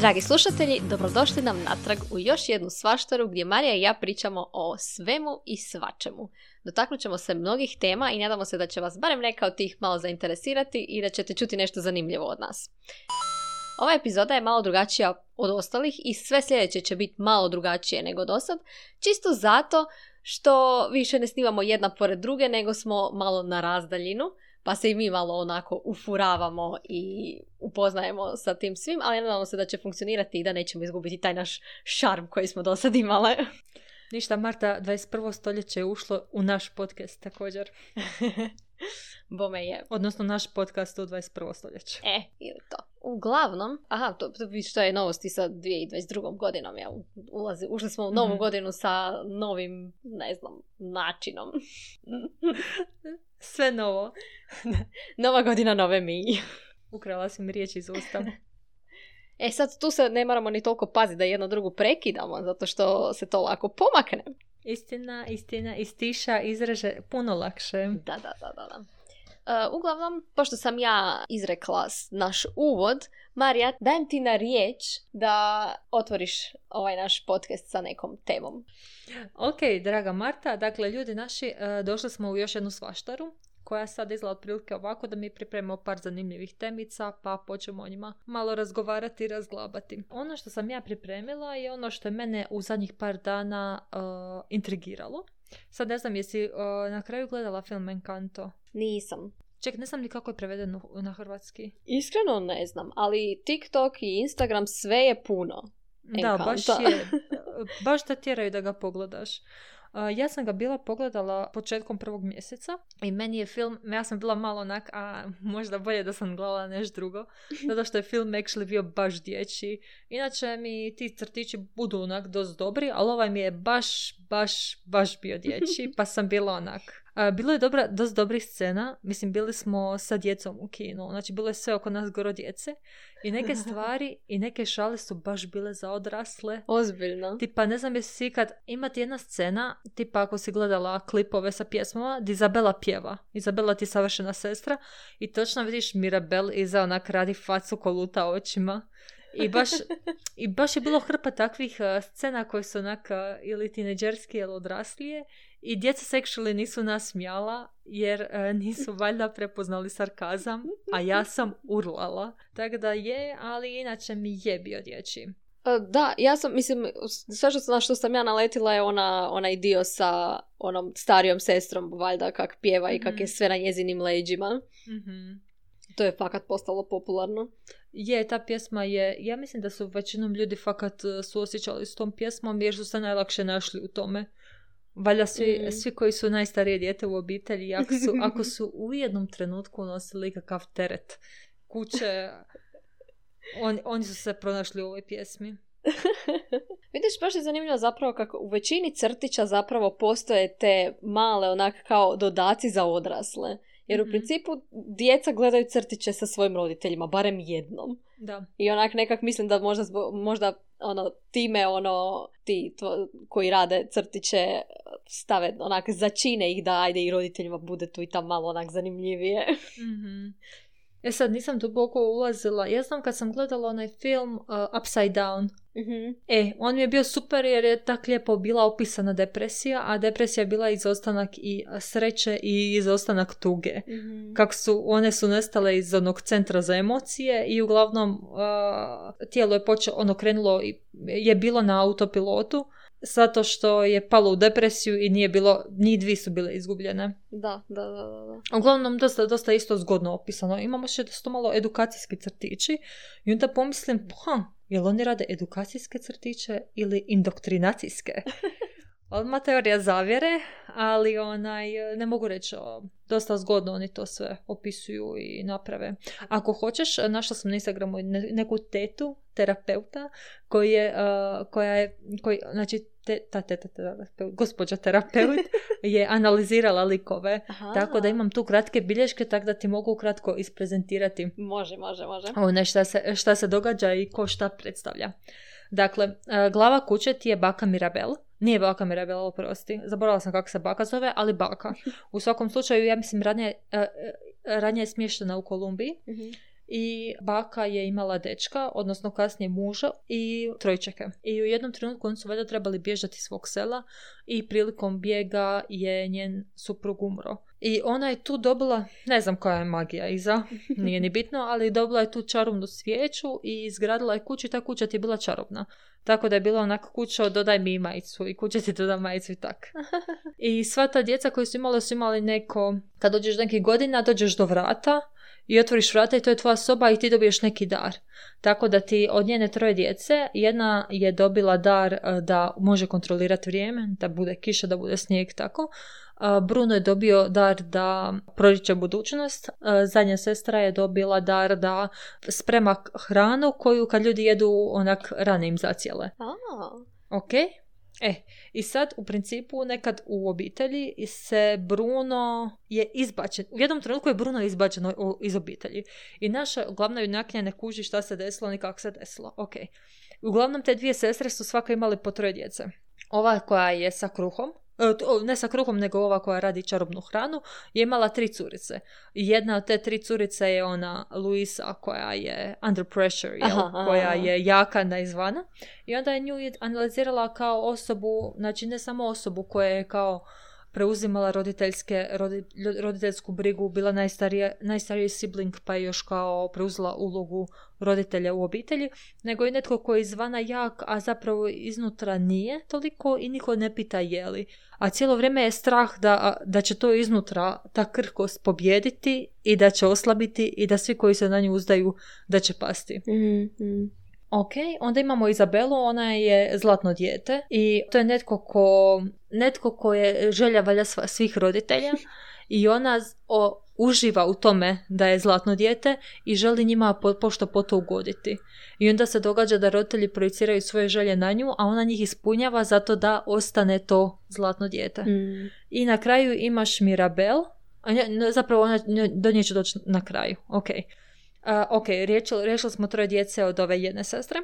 Dragi slušatelji, dobrodošli nam natrag u još jednu svaštaru gdje Marija i ja pričamo o svemu i svačemu. Dotaknut ćemo se mnogih tema i nadamo se da će vas barem neka od tih malo zainteresirati i da ćete čuti nešto zanimljivo od nas. Ova epizoda je malo drugačija od ostalih i sve sljedeće će biti malo drugačije nego do sad, čisto zato što više ne snimamo jedna pored druge, nego smo malo na razdaljinu, pa se i mi malo onako ufuravamo i upoznajemo sa tim svim, ali nadamo se da će funkcionirati i da nećemo izgubiti taj naš šarm koji smo do sad imale. Ništa, Marta, 21. stoljeće je ušlo u naš podcast također. Bome je. Odnosno naš podcast u 21. stoljeće. E, ili to. Uglavnom, aha, to, to što je novosti sa 2022. godinom, ja, ulazi, ušli smo u novu Mhm. godinu sa novim, ne znam, načinom. Sve novo. Nova godina, nove mi. Ukrala si mi riječ iz usta. E sad tu se ne moramo ni toliko paziti da jedno drugu prekidamo, zato što se to lako pomakne. Istina, istina, istiša, izreže puno lakše. Da, da, da, da. da. E, uglavnom, pošto sam ja izrekla naš uvod, Marija, dajem ti na riječ da otvoriš ovaj naš podcast sa nekom temom. Ok, draga Marta, dakle, ljudi naši, e, došli smo u još jednu svaštaru koja sad izgleda otprilike ovako da mi pripremimo par zanimljivih temica pa počnemo o njima malo razgovarati i razglabati. Ono što sam ja pripremila je ono što je mene u zadnjih par dana e, intrigiralo. Sad ne znam jesi e, na kraju gledala film Encanto. Nisam. Ček, ne znam ni kako je preveden u- na hrvatski. Iskreno ne znam, ali TikTok i Instagram sve je puno. Da, baš Encanto. je. Baš te tjeraju da ga pogledaš. Ja sam ga bila pogledala početkom prvog mjeseca i meni je film, ja sam bila malo onak, a možda bolje da sam gledala nešto drugo, zato što je film actually bio baš dječji. Inače mi ti crtići budu onak dosta dobri, ali ovaj mi je baš, baš, baš bio dječji, pa sam bila onak. Bilo je dobra, dosta dobrih scena, mislim bili smo sa djecom u kinu, znači bilo je sve oko nas goro djece i neke stvari i neke šale su baš bile za odrasle. Ozbiljno. Tipa, ne znam jesi si ikad, imati jedna scena, tipa ako si gledala klipove sa pjesmama, di Izabela pjeva. Izabela ti je savršena sestra i točno vidiš Mirabel iza onak radi facu ko luta očima. I baš, I baš je bilo hrpa takvih uh, scena koje su onak uh, ili tineđerski ili odraslije i djeca se actually nisu nasmijala jer uh, nisu valjda prepoznali sarkazam, a ja sam urlala. Tako da je, ali inače mi je bio dječji. E, Da, ja sam, mislim, sve što, na što sam ja naletila je ona, onaj dio sa onom starijom sestrom, valjda, kak pjeva i kak Mhm. je sve na njezinim leđima. Mhm. To je fakat postalo popularno. Je, ta pjesma je, ja mislim da su većinom ljudi fakat uh, suosjećali s tom pjesmom jer su se najlakše našli u tome. Valjda svi, Mm. svi koji su najstarije dijete u obitelji, ako su, ako su u jednom trenutku nosili kakav teret kuće, on, oni su se pronašli u ovoj pjesmi. Vidiš, baš je zanimljivo zapravo kako u većini crtića zapravo postoje te male onak kao dodaci za odrasle. Jer u Mhm. principu djeca gledaju crtiće sa svojim roditeljima, barem jednom. Da. I onak nekak mislim da možda, zbo- možda ono, time ono, ti tvo- koji rade crtiće stave onak, začine ih da ajde i roditeljima bude tu i tam malo onak zanimljivije. Mhm. E sad, nisam duboko ulazila. Ja znam kad sam gledala onaj film uh, Upside Down, E, on mi je bio super jer je tak lijepo bila opisana depresija, a depresija je bila izostanak i sreće i izostanak tuge. Kako su, one su nestale iz onog centra za emocije i uglavnom uh, tijelo je počelo, ono krenulo i je bilo na autopilotu zato što je palo u depresiju i nije bilo, ni dvi su bile izgubljene. Da, da, da, da. Uglavnom, dosta, dosta isto zgodno opisano. Imamo še to malo edukacijski crtići i onda pomislim, ha, jel oni rade edukacijske crtiće ili indoktrinacijske? Odmah teorija zavjere, ali onaj, ne mogu reći, o, dosta zgodno oni to sve opisuju i naprave. Ako hoćeš, našla sam na Instagramu ne- neku tetu, terapeuta, koji je, uh, koja je, koji, znači, te, ta teta, terapeut, gospođa terapeut je analizirala likove Aha. tako da imam tu kratke bilješke, tako da ti mogu kratko isprezentirati Može, može, može. ono šta se, šta se događa i ko šta predstavlja. Dakle, e, glava kuće ti je baka Mirabel. Nije baka Mirabel, oprosti. Zaboravila sam kako se baka zove, ali baka. U svakom slučaju, ja mislim, ranije, e, ranije je smještena u Kolumbiji Mhm. I baka je imala dečka, odnosno kasnije muža i trojčeke. I u jednom trenutku oni su valjda trebali bježati svog sela i prilikom bijega je njen suprug umro. I ona je tu dobila, ne znam koja je magija iza, nije ni bitno, ali dobila je tu čarobnu svijeću i izgradila je kuću i ta kuća ti je bila čarobna. Tako da je bila onako kuća dodaj mi majicu i kuća ti doda majicu i tak. I sva ta djeca koji su imali su imali neko, kad dođeš nekih godina, dođeš do vrata i otvoriš vrata i to je tvoja soba i ti dobiješ neki dar. Tako da ti od njene troje djece, jedna je dobila dar eh, da može kontrolirati vrijeme, da bude kiša, da bude snijeg, tako. Bruno je dobio dar da proriče budućnost. Zadnja sestra je dobila dar da sprema hranu koju kad ljudi jedu onak rane im zacijele. Ok? E, i sad u principu nekad u obitelji se Bruno je izbačen. U jednom trenutku je Bruno izbačen iz obitelji. I naša glavna junakinja ne kuži šta se desilo ni kako se desilo. Ok. Uglavnom te dvije sestre su svaka imali po troje djece. Ova koja je sa kruhom, ne sa kruhom, nego ova koja radi čarobnu hranu, je imala tri curice. Jedna od te tri curice je ona Luisa koja je under pressure, jel? koja je jaka na izvana. I onda je nju analizirala kao osobu, znači ne samo osobu koja je kao preuzimala roditeljske, roditeljsku brigu, bila najstariji sibling pa je još kao preuzela ulogu roditelja u obitelji, nego i netko koji je izvana jak, a zapravo iznutra nije toliko i niko ne pita jeli. A cijelo vrijeme je strah da, da će to iznutra, ta krhkost pobjediti i da će oslabiti i da svi koji se na nju uzdaju da će pasti. mm Ok, onda imamo Izabelu, ona je zlatno dijete i to je netko ko, netko ko je želja valja svih roditelja i ona o, uživa u tome da je zlatno dijete i želi njima po, pošto po to ugoditi. I onda se događa da roditelji projiciraju svoje želje na nju, a ona njih ispunjava zato da ostane to zlatno dijete. Mm. I na kraju imaš Mirabel, a zapravo ona, do nje će doći na kraju. Ok. Uh, ok, riješili, smo troje djece od ove jedne sestre.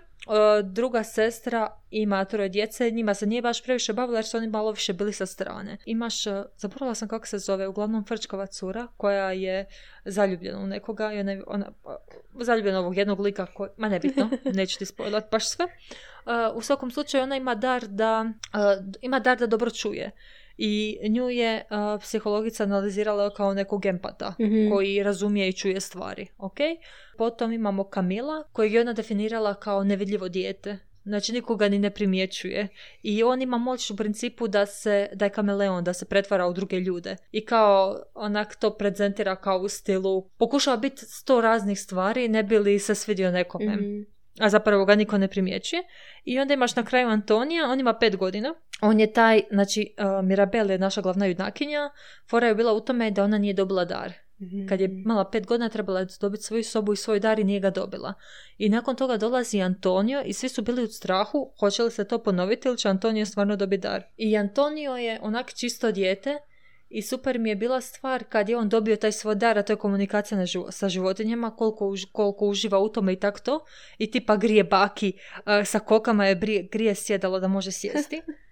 druga sestra ima troje djece, njima se nije baš previše bavila jer su oni malo više bili sa strane. Imaš, uh, zaboravila sam kako se zove, uglavnom frčkova cura koja je zaljubljena u nekoga i ona, ona zaljubljena ovog jednog lika koji, ma nebitno, neću ti spojlat baš sve. u svakom slučaju ona ima dar da, ima dar da dobro čuje i nju je uh, psihologica analizirala kao nekog empata mm koji razumije i čuje stvari. ok Potom imamo Kamila kojeg je ona definirala kao nevidljivo dijete. Znači nikoga ni ne primjećuje. I on ima moć u principu da se, da je kameleon, da se pretvara u druge ljude. I kao onak to prezentira kao u stilu, pokušava biti sto raznih stvari, ne bi li se svidio nekome. Mhm. A zapravo ga niko ne primjećuje. I onda imaš na kraju Antonija, on ima pet godina on je taj, znači uh, Mirabel je naša glavna junakinja, fora je bila u tome da ona nije dobila dar. Mhm. Kad je mala pet godina trebala je dobiti svoju sobu i svoj dar i nije ga dobila. I nakon toga dolazi Antonio i svi su bili u strahu hoće li se to ponoviti ili će Antonio stvarno dobiti dar. I Antonio je onak čisto dijete i super mi je bila stvar kad je on dobio taj svoj dar, a to je komunikacija na sa životinjama, koliko, koliko uživa u tome i tako to. I tipa grije baki uh, sa kokama je grije, grije sjedalo da može sjesti.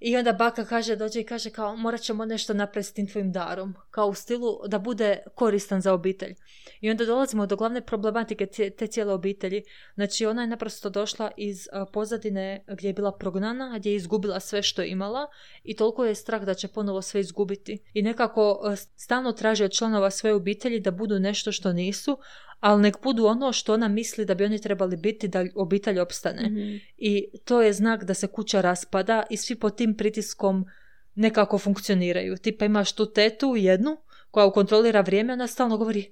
I onda baka kaže, dođe i kaže kao morat ćemo nešto napraviti s tim tvojim darom. Kao u stilu da bude koristan za obitelj. I onda dolazimo do glavne problematike te cijele obitelji. Znači ona je naprosto došla iz pozadine gdje je bila prognana, gdje je izgubila sve što je imala i toliko je strah da će ponovo sve izgubiti. I nekako stalno traži od članova svoje obitelji da budu nešto što nisu, ali nek budu ono što ona misli da bi oni trebali biti da obitelj opstane. Mhm. I to je znak da se kuća raspada i svi pod tim pritiskom nekako funkcioniraju. Tipa imaš tu tetu jednu koja kontrolira vrijeme, ona stalno govori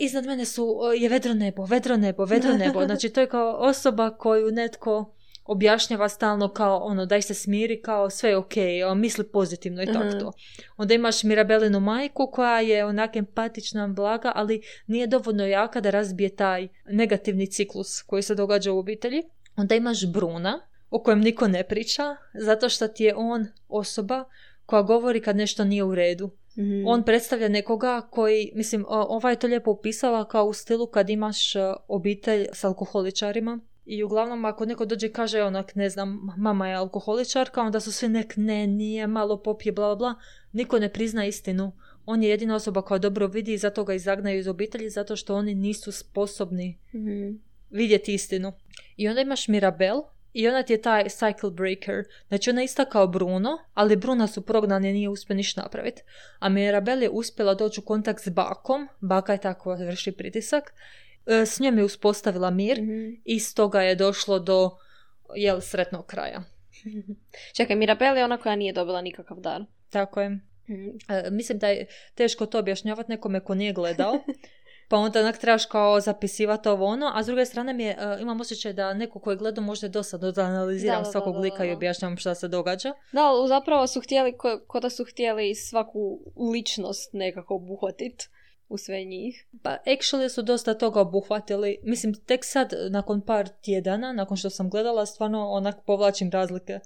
iznad mene su, je vedro nebo, vedro nebo, vedro nebo. Znači to je kao osoba koju netko objašnjava stalno kao ono daj se smiri kao sve je ok, misli pozitivno i tako to. Onda imaš Mirabelinu majku koja je onak empatična, blaga, ali nije dovoljno jaka da razbije taj negativni ciklus koji se događa u obitelji. Onda imaš Bruna o kojem niko ne priča zato što ti je on osoba koja govori kad nešto nije u redu. Mhm. On predstavlja nekoga koji, mislim, ova je to lijepo upisala kao u stilu kad imaš e, obitelj s alkoholičarima i uglavnom ako neko dođe i kaže onak, ne znam, mama je alkoholičarka, onda su svi nek, ne, nije, malo popije, bla, bla, Niko ne prizna istinu on je jedina osoba koja dobro vidi i zato ga izagnaju iz obitelji zato što oni nisu sposobni Mhm. vidjeti istinu. I onda imaš Mirabel i ona ti je taj cycle breaker. Znači ona je ista kao Bruno, ali Bruna su prognani i nije uspio ništa napraviti. A Mirabel je uspjela doći u kontakt s bakom, baka je tako vrši pritisak, s njom je uspostavila mir Mhm. i stoga je došlo do jel, sretnog kraja. Čekaj, Mirabel je ona koja nije dobila nikakav dar. Tako je. Mhm. E, mislim da je teško to objašnjavati nekome ko nije gledao. Pa onda onak trebaš kao zapisivati ovo ono, a s druge strane mi je, e, imam osjećaj da neko ko je gledao možda dosadno da analiziram Da, da, svakog da, da, lika i da. objašnjavam šta se događa. Da, zapravo su htjeli, ko, ko da su htjeli svaku ličnost nekako obuhvatit u sve njih. Pa actually su dosta toga obuhvatili. Mislim, tek sad, nakon par tjedana, nakon što sam gledala, stvarno onak povlačim razlike.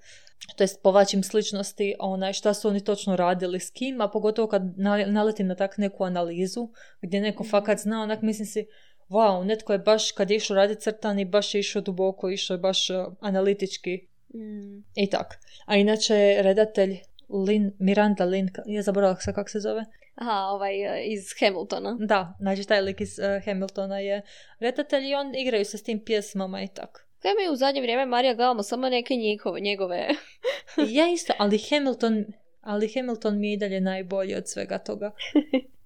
To jest povlačim sličnosti, onaj, šta su oni točno radili s kim, a pogotovo kad na- naletim na tak neku analizu, gdje neko Mhm. fakat zna, onak mislim si, wow, netko je baš, kad je išao raditi crtani, baš je išao duboko, išao je baš uh, analitički Mm. i tak. A inače, redatelj Lin, Miranda Lin, ja zaboravila se kako se zove. Aha, ovaj e, iz Hamiltona. Da, znači taj lik iz uh, Hamiltona je redatelj i on igraju se s tim pjesmama i tako. Kaj mi u zadnje vrijeme, Marija, gledamo samo neke njihove, njegove... Ja isto, ali Hamilton, ali Hamilton mi je i dalje najbolji od svega toga.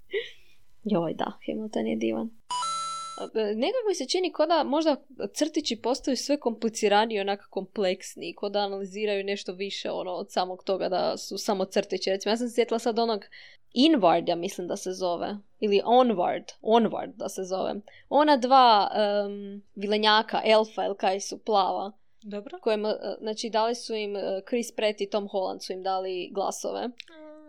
Joj, da, Hamilton je divan. E, Nekako mi se čini ko da možda crtići postaju sve kompliciraniji, onak kompleksniji, ko da analiziraju nešto više ono, od samog toga da su samo crtići. Recimo, ja sam sjetila sad onog Inward, ja mislim da se zove. Ili Onward, Onward da se zove. Ona dva em, vilenjaka, elfa ili kaj su plava, Dobro. kojima, e, znači dali su im e, Chris Pratt i Tom Holland su im dali glasove.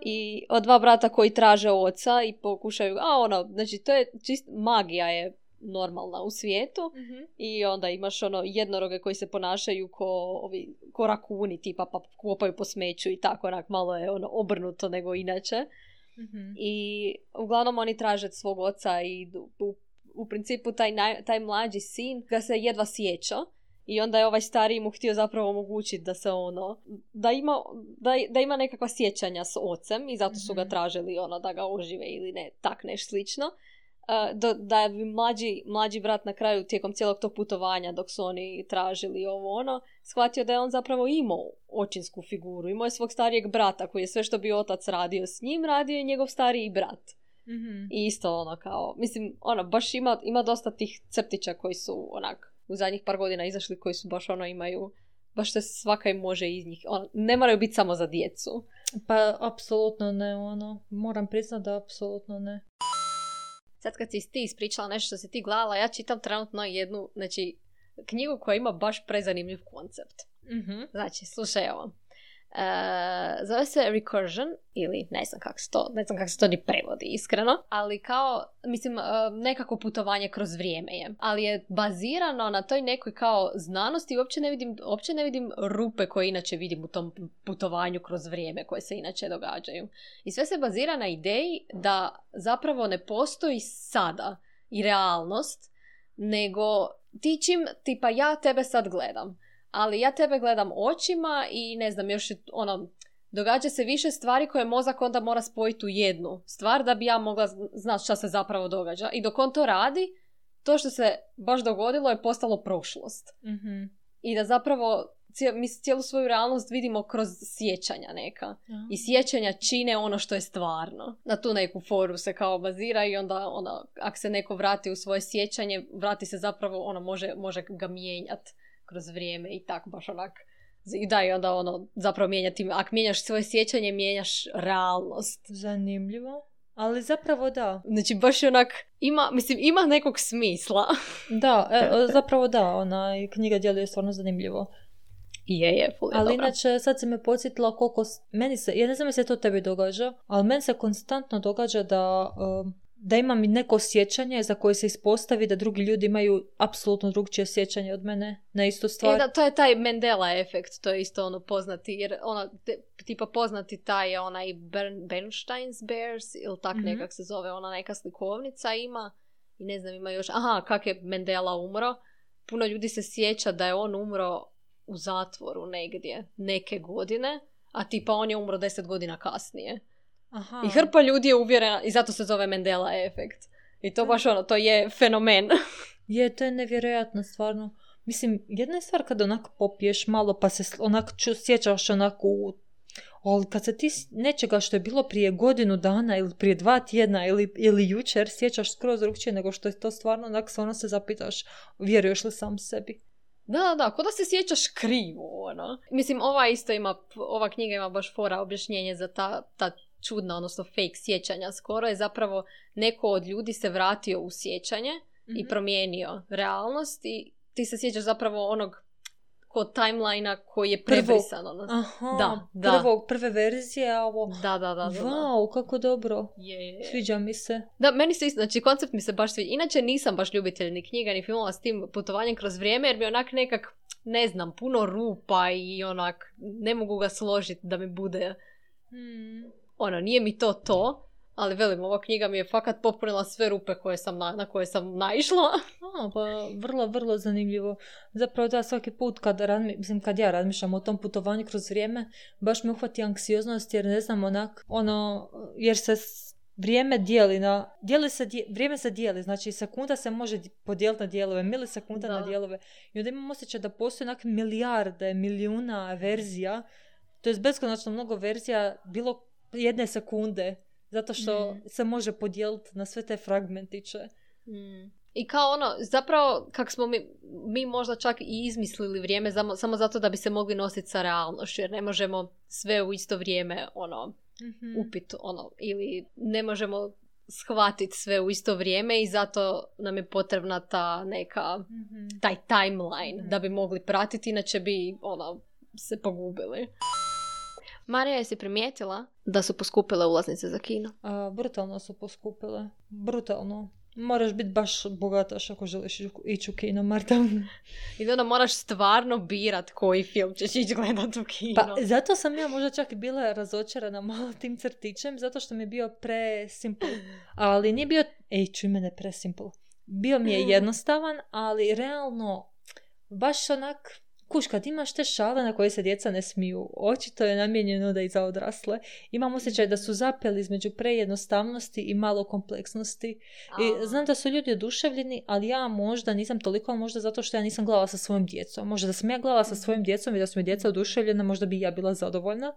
I od dva brata koji traže oca i pokušaju, a ono, znači to je čist, magija je normalna u svijetu Mhm. i onda imaš ono jednoroge koji se ponašaju ko, ovi, ko rakuni tipa pa kopaju po smeću i tako onak malo je ono obrnuto nego inače Mhm. i uglavnom oni traže svog oca i u, u principu taj, naj, taj mlađi sin ga se jedva sjeća i onda je ovaj stariji mu htio zapravo omogućiti da se ono, da ima, da, da ima nekakva sjećanja s ocem i zato su ga Mhm. tražili ono da ga ožive ili ne, tak neš slično. Do- da bi mlađi, mlađi brat na kraju tijekom cijelog tog putovanja dok su oni tražili ovo ono, shvatio da je on zapravo imao očinsku figuru. Imao je svog starijeg brata koji je sve što bi otac radio s njim, radio je njegov stariji brat. Mhm. I isto ono kao, mislim, ono, baš ima, ima dosta tih crtića koji su onak u zadnjih par godina izašli koji su baš ono imaju, baš se svaka im može iz njih, ono, ne moraju biti samo za djecu. Pa, apsolutno ne, ono, moram priznat da apsolutno ne. Sad kad si ti ispričala nešto što si ti gledala, ja čitam trenutno jednu, znači, knjigu koja ima baš prezanimljiv koncept. Mhm. Znači, slušaj ovo. E, zove se Recursion, ili ne znam kako se to, ne znam kako se to ni prevodi iskreno, ali kao, mislim, e, nekako putovanje kroz vrijeme je. Ali je bazirano na toj nekoj kao znanosti i uopće ne vidim, uopće ne vidim rupe koje inače vidim u tom putovanju kroz vrijeme koje se inače događaju. I sve se bazira na ideji da zapravo ne postoji sada i realnost, nego ti čim, tipa ja tebe sad gledam, ali ja tebe gledam očima i ne znam, još je ono, događa se više stvari koje mozak onda mora spojiti u jednu stvar da bi ja mogla znati šta se zapravo događa. I dok on to radi, to što se baš dogodilo je postalo prošlost. Mhm. I da zapravo mi cijelu svoju realnost vidimo kroz sjećanja neka. I sjećanja čine ono što je stvarno. Na tu neku foru se kao bazira i onda ono, ako se neko vrati u svoje sjećanje, vrati se zapravo, ono, može, može ga mijenjat kroz vrijeme i tako baš onak. I da, i onda ono, zapravo mijenjati, ako mijenjaš svoje sjećanje, mijenjaš realnost. Zanimljivo. Ali zapravo da. Znači, baš je onak, ima, mislim, ima nekog smisla. Da, e, zapravo da, ona knjiga djeluje stvarno zanimljivo. Je, je, ful je Ali dobra. inače, sad se me podsjetila koliko... Meni se, ja ne znam se to tebi događa, ali meni se konstantno događa da, um, da imam i neko sjećanje za koje se ispostavi da drugi ljudi imaju apsolutno drugčije sjećanje od mene na istu stvar. E, da, to je taj Mandela efekt, to je isto ono poznati, jer ono, te- tipa poznati taj je onaj Bern, Bernstein's Bears, ili tak Mhm. nekak se zove, ona neka slikovnica ima, i ne znam, ima još, aha, kak je Mandela umro, puno ljudi se sjeća da je on umro u zatvoru negdje, neke godine, a tipa on je umro deset godina kasnije. Aha. I hrpa ljudi je uvjerena, i zato se zove Mandela efekt. I to baš ono, to je fenomen. Je, to je nevjerojatno stvarno. Mislim, jedna je stvar kad onak popiješ malo pa se onak ču, sjećaš onako u ali kad se ti nečega što je bilo prije godinu dana ili prije dva tjedna ili, ili jučer sjećaš skroz drugčije nego što je to stvarno, onak se ono se zapitaš vjeruješ li sam sebi. Da, da, da, kod da se sjećaš krivo, ono. Mislim, ova isto ima, ova knjiga ima baš fora objašnjenje za ta, ta čudna, odnosno fake sjećanja. Skoro je zapravo neko od ljudi se vratio u sjećanje i Mhm. promijenio realnost i ti se sjećaš zapravo onog kod timelina koji je prebrisan. Ono. Aha, Da, da. Prvog, prve verzije, a ovo... Da, da, da. da, da. Wow, kako dobro. Je, je, je. Sviđa mi se. Da, meni se isto, znači koncept mi se baš sviđa. Inače nisam baš ljubitelj ni knjiga ni filmova s tim putovanjem kroz vrijeme jer mi onak nekak, ne znam, puno rupa i onak ne mogu ga složiti da mi bude, Hmm. Ono, nije mi to to. Ali velim, ova knjiga mi je fakat popunila sve rupe koje sam na, na koje sam naišla. A, pa vrlo, vrlo zanimljivo. Zapravo da svaki put kad, razmi- mislim, kad ja razmišljam o tom putovanju kroz vrijeme, baš me uhvati anksioznost jer ne znam onak, ono, jer se vrijeme dijeli na, dijeli se, di- vrijeme se dijeli, znači sekunda se može di- podijeliti na dijelove, milisekunda Da. na dijelove. I onda imam osjećaj da postoji onak milijarde, milijuna verzija, to je beskonačno mnogo verzija bilo jedne sekunde, zato što Mm. se može podijeliti na sve te fragmentiće. I kao ono, zapravo, kak smo mi, mi možda čak i izmislili vrijeme samo, samo zato da bi se mogli nositi sa realnošću, jer ne možemo sve u isto vrijeme, ono, Mhm. upit, ono, ili ne možemo shvatiti sve u isto vrijeme i zato nam je potrebna ta neka, Mhm. taj timeline Mhm. da bi mogli pratiti, inače bi, ono, se pogubili. Marija, jesi primijetila da su poskupile ulaznice za kino? A, brutalno su poskupile. Brutalno. Moraš biti baš bogataš ako želiš ići u- kino, Marta. I onda moraš stvarno birat koji film ćeš ići gledat u kino. Pa zato sam ja možda čak i bila razočarana malo tim crtićem, zato što mi je bio pre simple. Ali nije bio, ej, čuj mene pre simple. Bio mi je jednostavan, ali realno baš onak, kuš, kad imaš te šale na koje se djeca ne smiju, očito je namijenjeno da i za odrasle. Imam osjećaj da su zapeli između prejednostavnosti i malo kompleksnosti. I znam da su ljudi oduševljeni, ali ja možda nisam toliko, ali možda zato što ja nisam gledala sa svojim djecom. Možda da sam ja gledala sa svojim djecom i da su mi djeca oduševljena, možda bi ja bila zadovoljna.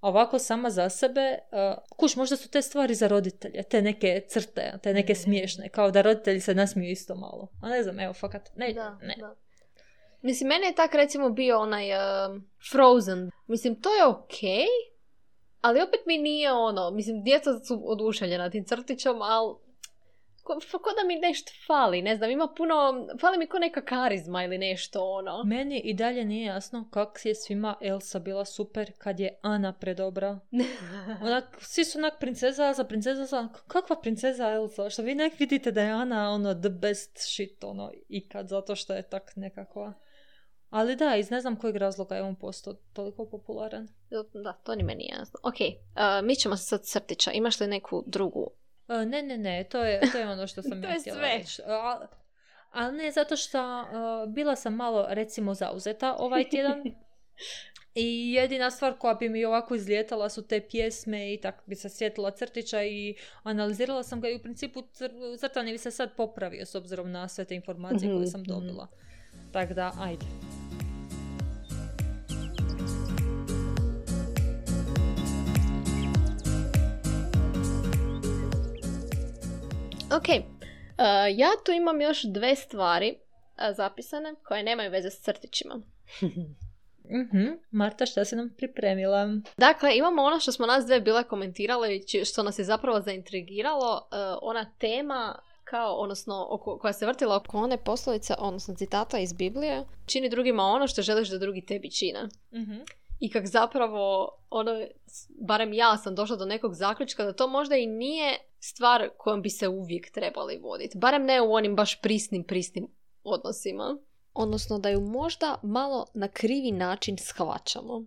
A ovako sama za sebe, uh, kuš, možda su te stvari za roditelje, te neke crte, te neke Mhm. smiješne, kao da roditelji se nasmiju isto malo. A ne znam, evo, fakat, ne, Da, ne. da. Mislim, mene je tak recimo bio onaj um, Frozen. Mislim, to je okej, ali opet mi nije ono, mislim, djeca su oduševljena tim crtićom, ali ko, ko da mi nešto fali, ne znam, ima puno, fali mi ko neka karizma ili nešto ono. Meni i dalje nije jasno kak je svima Elsa bila super kad je Ana predobra. Onak, svi su onak princeza Elsa, princeza Elsa, kakva princeza Elsa? Što vi nek vidite da je Ana ono the best shit ono ikad, zato što je tak nekakva. Ali da, iz ne znam kojeg razloga je on postao toliko popularan. Da, to ni meni jasno. Ok, uh, mi ćemo se sad crtića. Imaš li neku drugu? E, ne, ne, ne, to je, to je ono što sam To ja je htjela sve. reći. A- Ali ne, zato što e, bila sam malo, recimo, zauzeta ovaj tjedan. I jedina stvar koja bi mi ovako izlijetala su te pjesme i tak bi se sjetila crtića i analizirala sam ga i u principu cr- crtani bi se sad popravio s obzirom na sve te informacije koje Mhm, sam mhm. dobila. Tako da, ajde. Ok, uh, ja tu imam još dve stvari uh, zapisane koje nemaju veze s crtićima. Mhm. Marta, šta si nam pripremila? Dakle, imamo ono što smo nas dve bile komentirale i što nas je zapravo zaintrigiralo, uh, ona tema kao, odnosno, oko, koja se vrtila oko one poslovice, odnosno citata iz Biblije, čini drugima ono što želiš da drugi tebi čine. Mhm. I kak zapravo, ono, barem ja sam došla do nekog zaključka da to možda i nije stvar kojom bi se uvijek trebali voditi. Barem ne u onim baš prisnim, prisnim odnosima. Odnosno da ju možda malo na krivi način shvaćamo.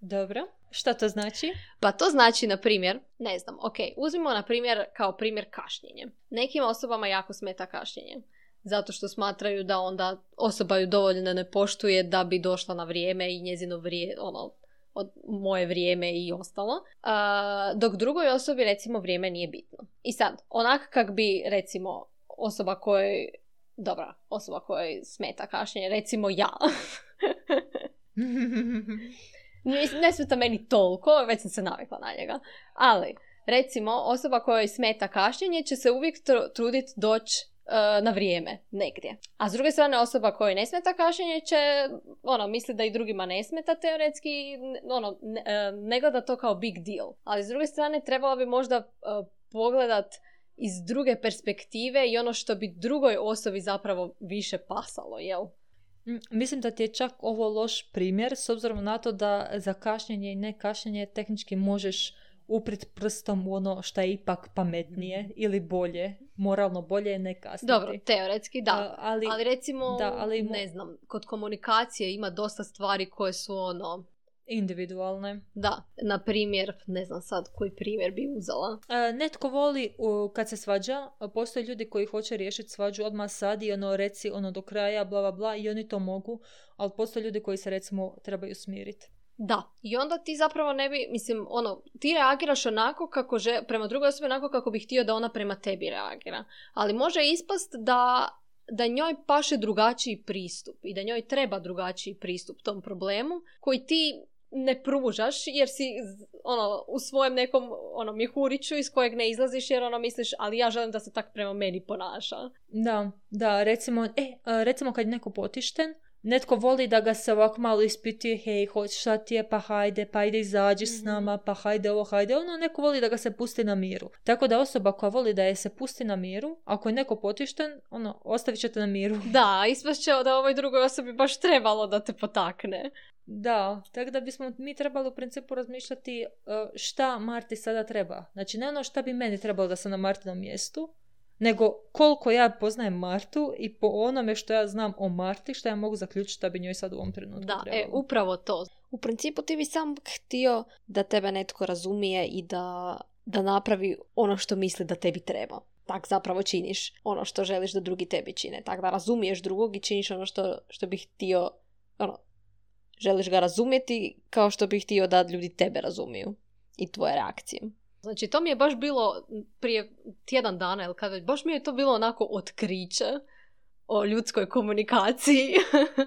Dobro. Šta to znači? Pa to znači, na primjer, ne znam, ok, uzmimo na primjer kao primjer kašnjenje. Nekim osobama jako smeta kašnjenje. Zato što smatraju da onda osoba ju dovoljno ne poštuje da bi došla na vrijeme i njezino vrije, ono, od moje vrijeme i ostalo, a, dok drugoj osobi recimo vrijeme nije bitno. I sad, onak kak bi recimo osoba kojoj, dobra, osoba kojoj smeta kašnjenje, recimo ja. ne, smeta meni toliko, već sam se navikla na njega. Ali, recimo, osoba kojoj smeta kašnjenje će se uvijek truditi doći na vrijeme negdje. A s druge strane osoba kojoj ne smeta kašnjenje će ono, misli da i drugima ne smeta teoretski, ono, ne, e, ne gleda to kao big deal. Ali s druge strane trebalo bi možda uh, pogledat iz druge perspektive i ono što bi drugoj osobi zapravo više pasalo, jel? Mm, mislim da ti je čak ovo loš primjer s obzirom na to da za kašnjenje i ne kašnjenje tehnički možeš uprit prstom u ono što je ipak pametnije ili bolje, moralno bolje je ne kasniti. Dobro, teoretski da, ali, ali recimo, da, ali ne znam, kod komunikacije ima dosta stvari koje su ono, individualne. Da, na primjer, ne znam sad koji primjer bi uzela. E, netko voli kad se svađa, postoje ljudi koji hoće riješiti svađu odmah sad i ono reci ono do kraja, bla bla bla i oni to mogu, ali postoje ljudi koji se recimo trebaju smiriti. Da, i onda ti zapravo ne bi, mislim, ono, ti reagiraš onako kako že, prema drugoj osobi onako kako bi htio da ona prema tebi reagira. Ali može ispast da, da njoj paše drugačiji pristup i da njoj treba drugačiji pristup tom problemu koji ti ne pružaš jer si ono, u svojem nekom ono, mihuriću iz kojeg ne izlaziš jer ono misliš ali ja želim da se tak prema meni ponaša. Da, da, recimo, e, recimo kad je neko potišten, netko voli da ga se ovako malo ispituje, hej, hoć šta ti je, pa hajde, pa ide izađi s mhm. nama, pa hajde ovo, hajde ono, neko voli da ga se pusti na miru. Tako da osoba koja voli da je se pusti na miru, ako je neko potišten, ono, ostavit ćete na miru. Da, ispašće da ovoj drugoj osobi baš trebalo da te potakne. Da, tako da bismo mi trebali u principu razmišljati uh, šta Marti sada treba. Znači ne ono šta bi meni trebalo da sam na Martinom mjestu, nego koliko ja poznajem Martu i po onome što ja znam o Marti, što ja mogu zaključiti da bi njoj sad u ovom trenutku Da, e, upravo to. U principu ti bi sam htio da tebe netko razumije i da, da napravi ono što misli da tebi treba. Tak zapravo činiš ono što želiš da drugi tebi čine. Tak da razumiješ drugog i činiš ono što, što bi htio, ono, želiš ga razumjeti kao što bi htio da ljudi tebe razumiju i tvoje reakcije. Znači, to mi je baš bilo prije tjedan dana, ili kada, baš mi je to bilo onako otkriće o ljudskoj komunikaciji.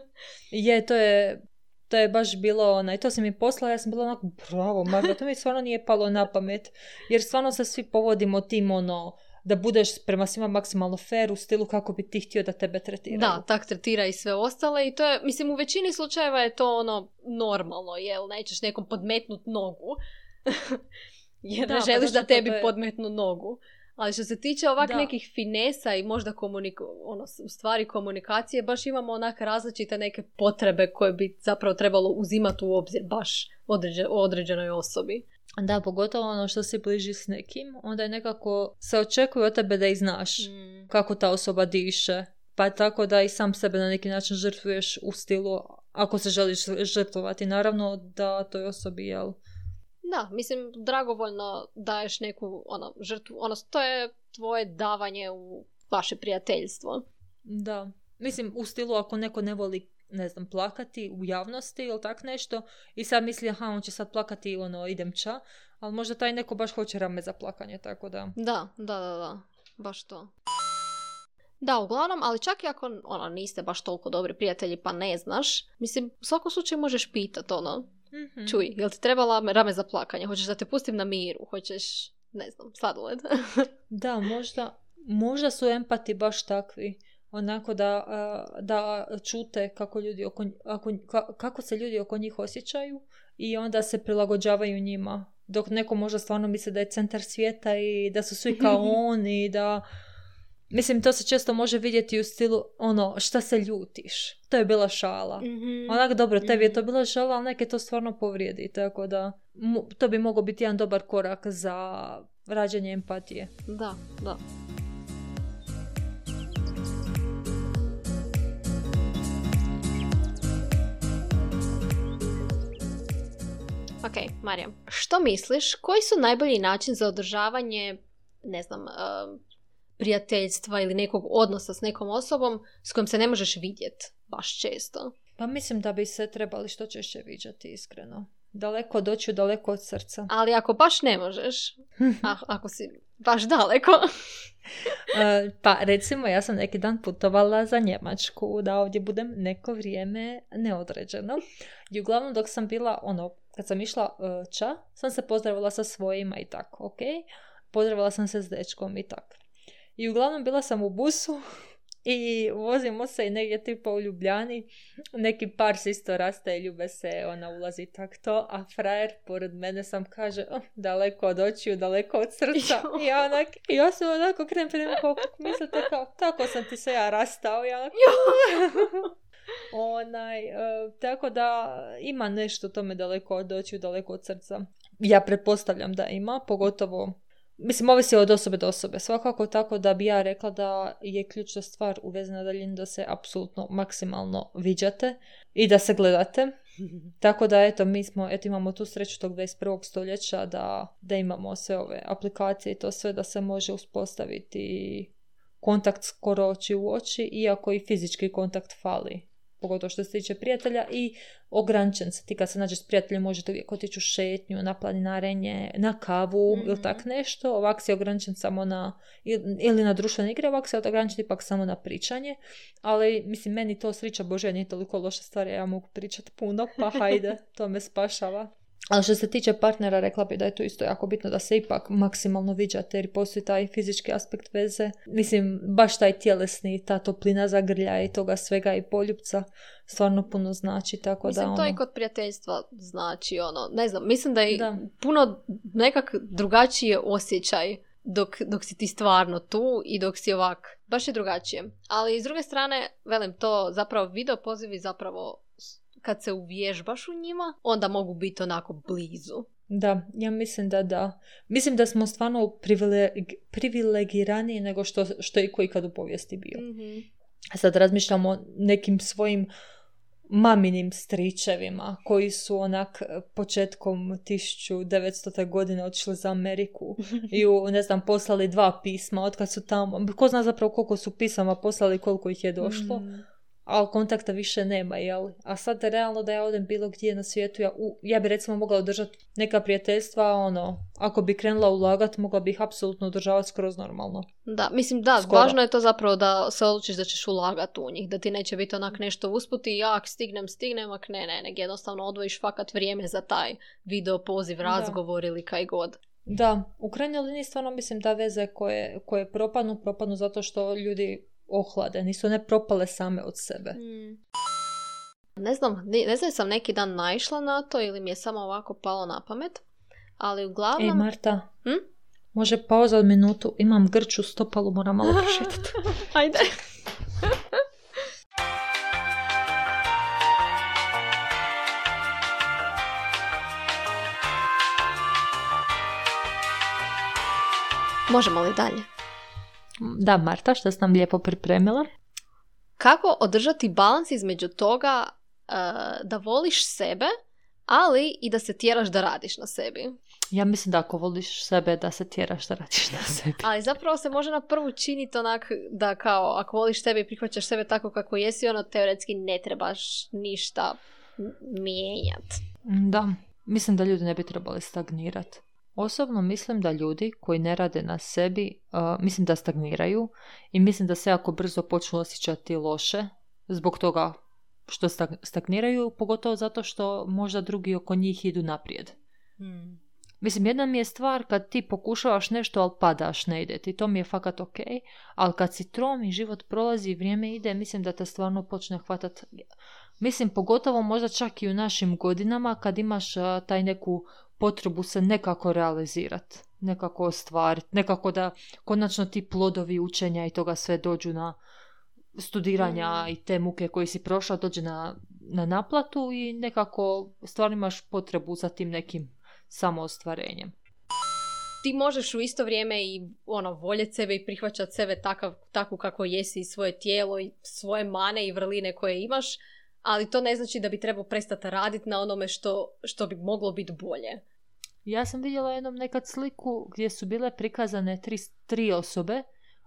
je, to je, to je baš bilo, ona, i to sam mi poslala, ja sam bila onako, bravo, Marta, to mi stvarno nije palo na pamet, jer stvarno se svi povodimo tim, ono, da budeš prema svima maksimalno fair u stilu kako bi ti htio da tebe tretiraju. Da, tak tretira i sve ostale i to je, mislim, u većini slučajeva je to ono normalno, jel, nećeš nekom podmetnut nogu. jer ne pa želiš da tebi je... podmetnu nogu. Ali što se tiče ovak nekih finesa i možda komunik- ono, u stvari komunikacije, baš imamo onak različite neke potrebe koje bi zapravo trebalo uzimati u obzir baš određe, određenoj osobi. Da, pogotovo ono što se bliži s nekim, onda je nekako se očekuje od tebe da i znaš mm. kako ta osoba diše. Pa tako da i sam sebe na neki način žrtvuješ u stilu, ako se želiš žrtvovati, naravno da toj osobi, jel, da, mislim, dragovoljno daješ neku ono, žrtvu, ono, to je tvoje davanje u vaše prijateljstvo. Da, mislim, u stilu ako neko ne voli ne znam, plakati u javnosti ili tak nešto i sad misli, aha, on će sad plakati i ono, idem ča, ali možda taj neko baš hoće rame za plakanje, tako da. Da, da, da, da, baš to. Da, uglavnom, ali čak i ako ono, niste baš toliko dobri prijatelji pa ne znaš, mislim, u svakom slučaju možeš pitati, ono, Mm-hmm. Čuj, jel ti trebala rame za plakanje? Hoćeš da te pustim na miru? Hoćeš, ne znam, sladoled? da, možda, možda su empati baš takvi. Onako da, da čute kako, ljudi oko, ako, kako se ljudi oko njih osjećaju i onda se prilagođavaju njima. Dok neko možda stvarno misli da je centar svijeta i da su svi kao oni i da Mislim, to se često može vidjeti u stilu, ono, šta se ljutiš. To je bila šala. Mm-hmm. Onak, dobro, tebi je to mhm. bila šala, ali neke to stvarno povrijedi. Tako da, to bi mogao biti jedan dobar korak za rađanje empatije. Da, da. Ok, Marija, što misliš, koji su najbolji način za održavanje, ne znam, uh, prijateljstva ili nekog odnosa s nekom osobom s kojom se ne možeš vidjeti baš često. Pa mislim da bi se trebali što češće viđati, iskreno. Daleko od očiju, daleko od srca. Ali ako baš ne možeš, a, ako si baš daleko, E, pa recimo ja sam neki dan putovala za Njemačku da ovdje budem neko vrijeme neodređeno. I uglavnom dok sam bila ono, kad sam išla e, ča, sam se pozdravila sa svojima i tako, ok? Pozdravila sam se s dečkom i tako. I uglavnom bila sam u busu i vozimo se i negdje tipa u Ljubljani. Neki par se isto raste i ljube se, ona ulazi tak to, a frajer pored mene sam kaže, oh, daleko od očiju, daleko od srca. I ja onak, i ja sam onako krenem prema kao, mislite kao, tako sam ti se ja rastao. I ja onak, Onaj, e, tako da ima nešto tome daleko od očiju, daleko od srca. Ja pretpostavljam da ima, pogotovo Mislim, ovisi od osobe do osobe. Svakako tako da bi ja rekla da je ključna stvar u vezi na daljinu da se apsolutno maksimalno viđate i da se gledate. Tako da, eto, mi smo, eto, imamo tu sreću tog 21. stoljeća da, da imamo sve ove aplikacije i to sve da se može uspostaviti kontakt skoro oči u oči, iako i fizički kontakt fali pogotovo što se tiče prijatelja i ograničen se. Ti kad se nađeš s prijateljem možete uvijek otići u šetnju, na planinarenje, na kavu ili mhm. tak nešto. Ovak si ograničen samo na, ili na društvene igre, ovak si ograničen ipak samo na pričanje. Ali, mislim, meni to srića Bože nije toliko loša stvar, ja mogu pričati puno, pa hajde, to me spašava. Ali što se tiče partnera, rekla bi da je to isto jako bitno da se ipak maksimalno viđate jer postoji taj fizički aspekt veze. Mislim, baš taj tjelesni, ta toplina zagrlja i toga svega i poljubca stvarno puno znači. Tako mislim, da, to ono... i kod prijateljstva znači ono, ne znam, mislim da je puno nekak drugačiji osjećaj dok, dok si ti stvarno tu i dok si ovak, baš je drugačije. Ali s druge strane, velim to, zapravo video pozivi zapravo kad se uvježbaš u njima, onda mogu biti onako blizu. Da, ja mislim da da. Mislim da smo stvarno privilegirani nego što, što je koji kad u povijesti bio. Mm-hmm. Sad razmišljamo o nekim svojim maminim stričevima koji su onak početkom 1900. godine otišli za Ameriku i u, ne znam, poslali dva pisma od kad su tamo. Ko zna zapravo koliko su pisama poslali, koliko ih je došlo. Mm ali kontakta više nema, jel? A sad realno da ja odem bilo gdje na svijetu, ja, ja bi recimo mogla održati neka prijateljstva, ono, ako bi krenula ulagat, mogla bi ih apsolutno održavati skroz normalno. Da, mislim da, važno je to zapravo da se odlučiš da ćeš ulagati u njih, da ti neće biti onak nešto usputi i jak stignem, stignem, ak ne, ne, nego jednostavno odvojiš fakat vrijeme za taj video poziv, razgovor ili kaj god. Da, u krajnjoj liniji stvarno mislim da veze koje, koje propadnu, propadnu zato što ljudi ohlade, nisu ne propale same od sebe. Mm. Ne znam, ne, znam sam neki dan naišla na to ili mi je samo ovako palo na pamet, ali uglavnom... Ej Marta, hm? može pauza od minutu, imam grču stopalu, moram malo prošetati. Ajde. Možemo li dalje? Da, Marta, što sam nam lijepo pripremila? Kako održati balans između toga uh, da voliš sebe, ali i da se tjeraš da radiš na sebi? Ja mislim da ako voliš sebe, da se tjeraš da radiš na sebi. Ali zapravo se može na prvu činiti onak da kao ako voliš sebe i prihvaćaš sebe tako kako jesi, ono teoretski ne trebaš ništa mijenjati. Da, mislim da ljudi ne bi trebali stagnirati. Osobno mislim da ljudi koji ne rade na sebi, mislim da stagniraju i mislim da se jako brzo počnu osjećati loše zbog toga što stagniraju, pogotovo zato što možda drugi oko njih idu naprijed. Hmm. Mislim, jedna mi je stvar kad ti pokušavaš nešto, ali padaš, ne ide ti. To mi je fakat ok, ali kad si trom i život prolazi i vrijeme ide, mislim da te stvarno počne hvatat. Mislim, pogotovo možda čak i u našim godinama kad imaš taj neku potrebu se nekako realizirati, nekako ostvariti, nekako da konačno ti plodovi učenja i toga sve dođu na studiranja mm. i te muke koje si prošla dođe na, na naplatu i nekako stvarno imaš potrebu za tim nekim samoostvarenjem. Ti možeš u isto vrijeme i ono, voljeti sebe i prihvaćati sebe takav, tako kako jesi i svoje tijelo i svoje mane i vrline koje imaš, ali to ne znači da bi trebao prestati raditi na onome što, što bi moglo biti bolje. Ja sam vidjela jednom nekad sliku gdje su bile prikazane tri, tri osobe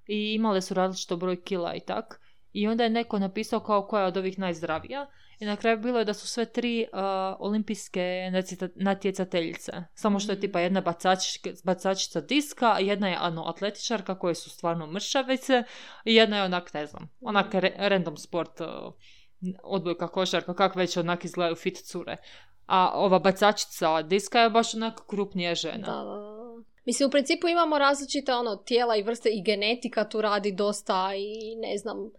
i imale su različito broj kila i tak. i onda je neko napisao kao koja je od ovih najzdravija i na kraju bilo je da su sve tri uh, olimpijske natjecateljice. Samo što je tipa jedna bacačica diska, jedna je ano, atletičarka koje su stvarno mršavice i jedna je onak, ne znam, onak random sport, uh, odbojka, košarka, kak već onak izgledaju fit cure. A ova bacačica diska je baš onak krupnija žena. Da, da, Mislim, u principu imamo različite ono, tijela i vrste i genetika tu radi dosta i ne znam,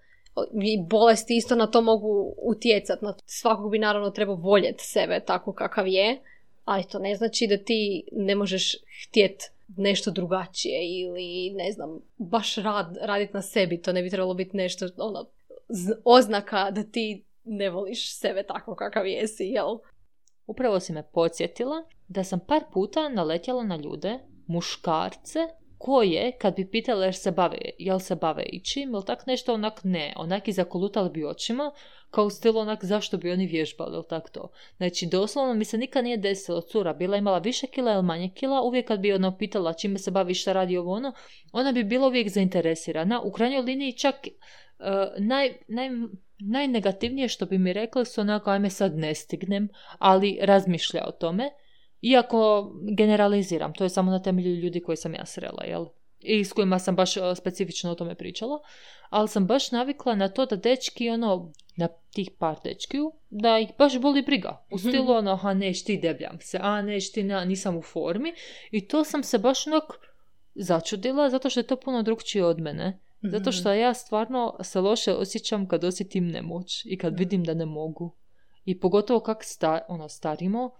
i bolesti isto na to mogu utjecati. Na svakog bi naravno trebao voljeti sebe tako kakav je, ali to ne znači da ti ne možeš htjet nešto drugačije ili ne znam, baš rad, raditi na sebi. To ne bi trebalo biti nešto ono, oznaka da ti ne voliš sebe tako kakav jesi, jel? Upravo si me podsjetila da sam par puta naletjela na ljude, muškarce, koje, kad bi pitali jer se bave, jel se bave ičim ili tak nešto, onak ne. Onak i zakolutali bi očima, kao u stilu onak zašto bi oni vježbali, ili tak to. Znači, doslovno mi se nikad nije desilo, cura bila imala više kila ili manje kila, uvijek kad bi ona pitala čime se bavi, šta radi ovo ono, ona bi bila uvijek zainteresirana. U krajnjoj liniji čak uh, naj, naj, najnegativnije što bi mi rekli su onako, ajme sad ne stignem, ali razmišlja o tome. Iako generaliziram, to je samo na temelju ljudi koji sam ja srela, jel? I s kojima sam baš e, specifično o tome pričala. Ali sam baš navikla na to da dečki, ono, na tih par dečkiju, da ih baš boli briga. U mhm. stilu, ono, aha, neš ti debljam se, a neš ti, nisam u formi. I to sam se baš onak začudila, zato što je to puno drugčije od mene. Zato što mhm. ja stvarno se loše osjećam kad osjetim nemoć i kad vidim da ne mogu. I pogotovo kak sta, ono, starimo.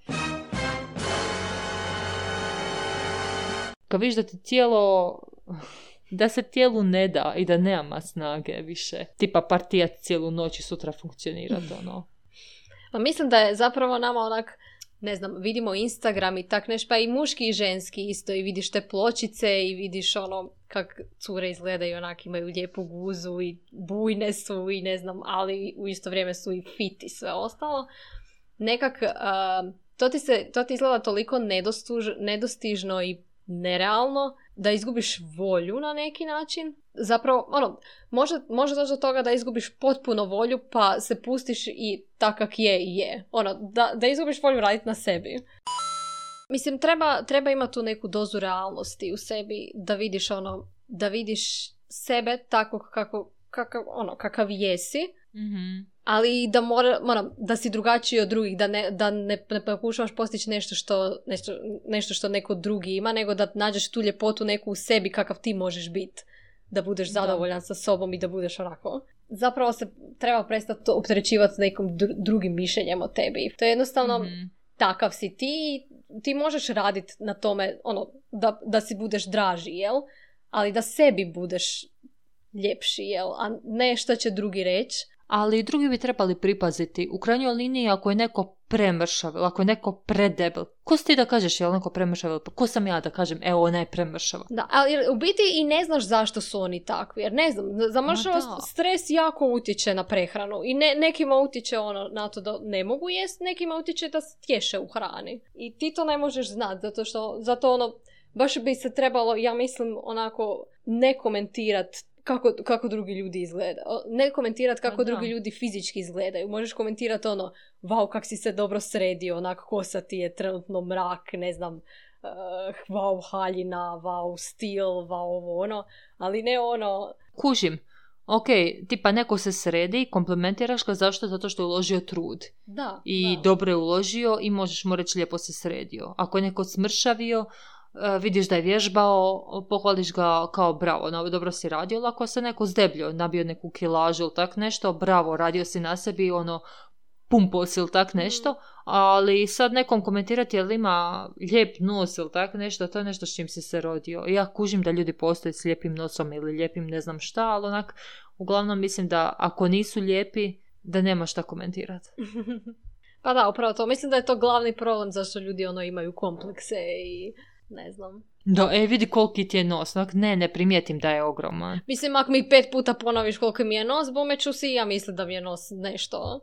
Kad vidiš da ti tijelo, da se tijelu ne da i da nema snage više. Tipa partijat cijelu noć i sutra funkcionirati, ono. Pa mislim da je zapravo nama onak, ne znam, vidimo Instagram i tak neš, pa i muški i ženski isto i vidiš te pločice i vidiš ono kak cure izgledaju, onak imaju lijepu guzu i bujne su i ne znam, ali u isto vrijeme su i fit i sve ostalo. Nekak, to, ti se, to ti izgleda toliko nedostuž, nedostižno i nerealno, da izgubiš volju na neki način. Zapravo, ono, može, može doći do toga da izgubiš potpuno volju pa se pustiš i takak je i je. Ono, da, da izgubiš volju raditi na sebi. Mislim, treba, treba imati tu neku dozu realnosti u sebi da vidiš ono, da vidiš sebe tako kako, kakav, ono, kakav jesi. mm ali da mora, moram, da si drugačiji od drugih, da ne, da ne, ne pokušavaš postići nešto što, nešto, nešto što neko drugi ima, nego da nađeš tu ljepotu neku u sebi kakav ti možeš biti. Da budeš zadovoljan sa sobom i da budeš onako. Zapravo se treba prestati opterećivati s nekom drugim mišljenjem o tebi. To je jednostavno mm takav si ti ti možeš raditi na tome ono, da, da si budeš draži, jel? Ali da sebi budeš ljepši, jel? A ne što će drugi reći ali drugi bi trebali pripaziti. U krajnjoj liniji ako je neko premršav, ako je neko predebel, ko si ti da kažeš je li neko premršav, ko sam ja da kažem evo ona je premršava. Da, ali u biti i ne znaš zašto su oni takvi, jer ne znam, za stres jako utječe na prehranu i ne, nekima utječe ono na to da ne mogu jest, nekima utječe da stješe u hrani. I ti to ne možeš znati, zato što, zato ono, baš bi se trebalo, ja mislim, onako ne komentirati kako, kako drugi ljudi izgledaju. Ne komentirati kako drugi ljudi fizički izgledaju. Možeš komentirati ono, wow, kak si se dobro sredio, onak kosa ti je trenutno mrak, ne znam, uh, wow, haljina, wow, stil, wow, ovo, ono. Ali ne ono... Kužim. Ok, tipa neko se sredi, komplementiraš ga, zašto? Zato što je uložio trud. Da. I dobro je uložio i možeš mu reći lijepo se sredio. Ako je neko smršavio, vidiš da je vježbao, pohvališ ga kao bravo, no, dobro si radio, ako se neko zdebljio, nabio neku kilažu ili tak nešto, bravo, radio si na sebi, ono, pumpo si ili tak nešto, mm. ali sad nekom komentirati jel ima lijep nos ili tak nešto, to je nešto s čim si se rodio. Ja kužim da ljudi postoje s lijepim nosom ili lijepim ne znam šta, ali onak, uglavnom mislim da ako nisu lijepi, da nema šta komentirati. pa da, upravo to. Mislim da je to glavni problem zašto ljudi ono imaju komplekse i ne znam. Da, e, vidi koliki ti je nos. Ne, ne primijetim da je ogroman. Mislim, ako mi pet puta ponoviš koliko mi je nos, bome ću si ja mislim da mi je nos nešto.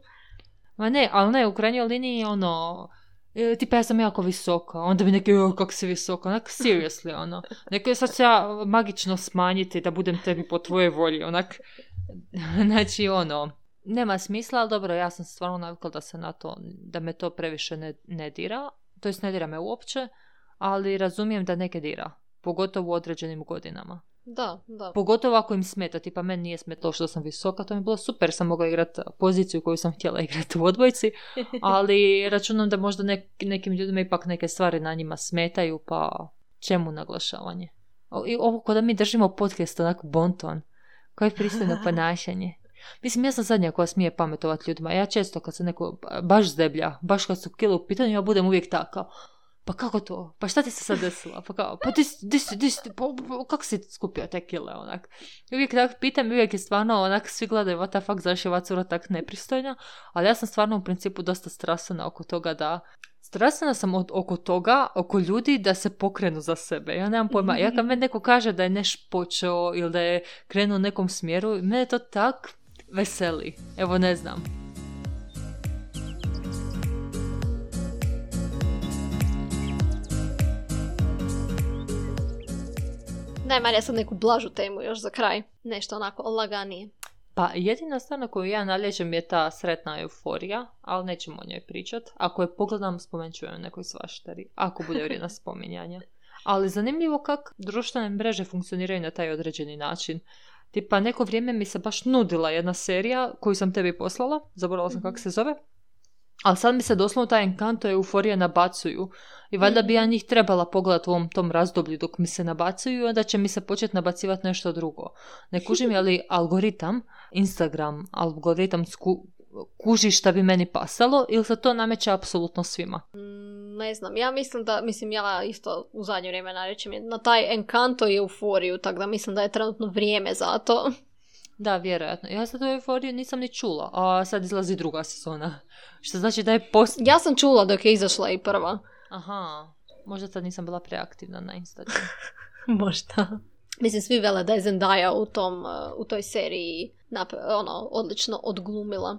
Ma ne, ali ne, u krajnjoj liniji ono... E, tipa ja sam jako visoka, onda bi neki, kako si visoka, onak, seriously, ono. Neko sad ja magično smanjiti da budem tebi po tvojoj volji, onak, znači, ono, nema smisla, ali dobro, ja sam stvarno navikla da se na to, da me to previše ne, ne dira, to jest ne dira me uopće, ali razumijem da neke dira, pogotovo u određenim godinama. Da, da. Pogotovo ako im smeta, tipa meni nije smetalo što sam visoka, to mi je bilo super, sam mogla igrati poziciju koju sam htjela igrati u odbojci, ali računam da možda nekim ljudima ipak neke stvari na njima smetaju, pa čemu naglašavanje? I ovo kod da mi držimo podcast onako bonton, koje pristojno ponašanje. Mislim, ja sam zadnja koja smije pametovat ljudima. Ja često kad se neko baš zdeblja, baš kad su kilo u pitanju, ja budem uvijek tako pa kako to? Pa šta ti se sad desilo? Pa kao, pa di, pa, pa, kako si skupio te kile, onak? Uvijek tak pitam, uvijek je stvarno, onak, svi gledaju, what the fuck, zašto je ova cura tak nepristojna, ali ja sam stvarno u principu dosta strasana oko toga da, strasana sam od, oko toga, oko ljudi da se pokrenu za sebe. Ja nemam pojma, ja kad meni neko kaže da je neš počeo ili da je krenuo u nekom smjeru, mene to tak veseli. Evo, ne znam. Daj Marija sad neku blažu temu još za kraj. Nešto onako laganije. Pa jedina stvar na koju ja nalježem je ta sretna euforija, ali nećemo o njoj pričat. Ako je pogledam, spomenut ću joj nekoj svaštari. Ako bude vrijedna spominjanja. Ali zanimljivo kak društvene mreže funkcioniraju na taj određeni način. Tipa, neko vrijeme mi se baš nudila jedna serija koju sam tebi poslala, zaboravila sam kako mhm. se zove, ali sad mi se doslovno taj enkanto euforija nabacuju. I valjda bi ja njih trebala pogledati u ovom tom razdoblju dok mi se nabacuju i onda će mi se početi nabacivati nešto drugo. Ne kužim je li algoritam, Instagram, algoritam kuži šta bi meni pasalo ili se to nameće apsolutno svima? Mm, ne znam, ja mislim da, mislim ja isto u zadnje vrijeme narećem na taj enkanto i euforiju, tako da mislim da je trenutno vrijeme za to. Da, vjerojatno. Ja sad u euforiju nisam ni čula, a sad izlazi druga sezona. Što znači da je post... Ja sam čula dok je izašla i prva. Aha, možda tad nisam bila preaktivna na Instagramu. možda. Mislim, svi vele da je Zendaya u, tom, uh, u toj seriji ono, odlično odglumila.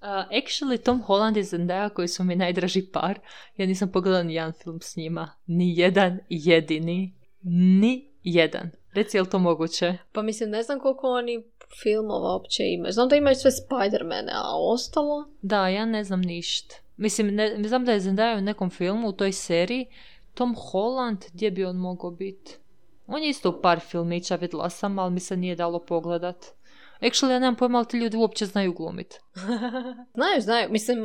Uh, actually, Tom Holland i Zendaya koji su mi najdraži par, ja nisam pogledala ni jedan film s njima. Ni jedan jedini. Ni jedan. Reci, je li to moguće? Pa mislim, ne znam koliko oni filmova uopće imaju. Znam da imaju sve Spider-Mane, a ostalo? Da, ja ne znam ništa. Mislim, ne, znam da je Zendaya u nekom filmu, u toj seriji. Tom Holland, gdje bi on mogao biti? On je isto u par filmića, vidjela sam, ali mi se nije dalo pogledat. Actually, ja nemam pojma, ali ti ljudi uopće znaju glumit. znaju, znaju. Mislim,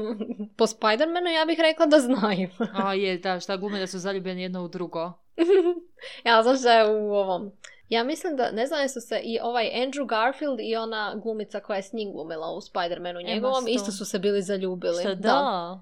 po Spider-Manu ja bih rekla da znaju. A je, da, šta glume da su zaljubljeni jedno u drugo. ja, znaš da je u ovom ja mislim da, ne znam su se i ovaj Andrew Garfield i ona glumica koja je s njim glumila u Spider-Manu njegovom, isto su se bili zaljubili. Šta, da?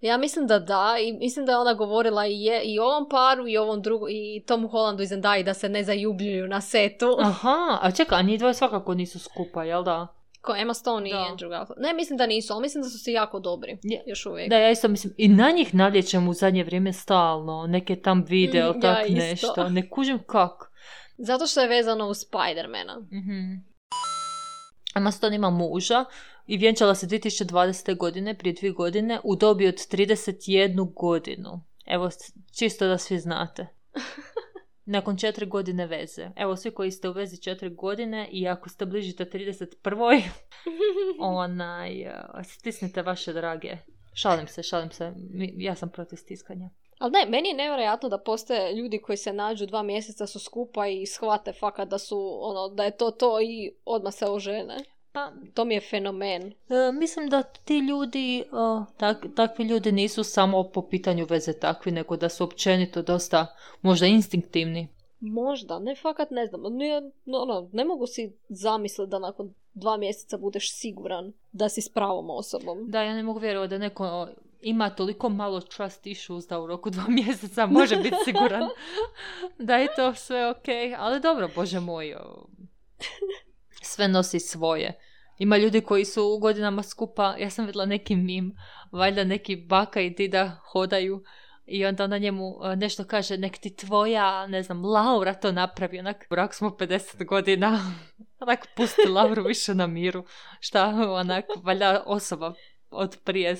Ja mislim da da i mislim da je ona govorila i, je, i ovom paru i ovom drugu i Tomu Hollandu i Zendaya da se ne zajubljuju na setu. Aha, a čekaj, a njih dvoje svakako nisu skupa, jel da? Ko Emma Stone i Andrew Garfield. Ne, mislim da nisu, ali mislim da su si jako dobri. Još uvijek. Da, ja isto mislim. I na njih naljećem u zadnje vrijeme stalno. Neke tam video, mm, tak nešto. Ne kužim kako. Zato što je vezano uz Spidermana. Mm-hmm. Emma Stone ima muža i vjenčala se 2020. godine, prije dvije godine, u dobi od 31 godinu. Evo, čisto da svi znate. Nakon četiri godine veze. Evo, svi koji ste u vezi četiri godine i ako ste bližite 31. onaj, eh, stisnite vaše drage. Šalim se, šalim se. Ja sam protiv stiskanja. Ali ne, meni je nevjerojatno da postoje ljudi koji se nađu dva mjeseca su skupa i shvate fakat da su, ono, da je to to i odmah se ožene. Pa, to mi je fenomen. E, mislim da ti ljudi, tak, takvi ljudi nisu samo po pitanju veze takvi, nego da su općenito dosta možda instinktivni. Možda, ne fakat ne znam. Ne, ono, ne mogu si zamisliti da nakon dva mjeseca budeš siguran da si s pravom osobom. Da, ja ne mogu vjerovati da neko ima toliko malo trust issues da u roku dva mjeseca može biti siguran da je to sve ok. Ali dobro, bože moj, sve nosi svoje. Ima ljudi koji su u godinama skupa, ja sam vidjela neki mim, valjda neki baka i dida hodaju i onda ona njemu e, nešto kaže, nek ti tvoja, ne znam, Laura to napravi, onak, brak smo 50 godina, onak, pusti Lauru više na miru, šta, onak, valjda osoba od prije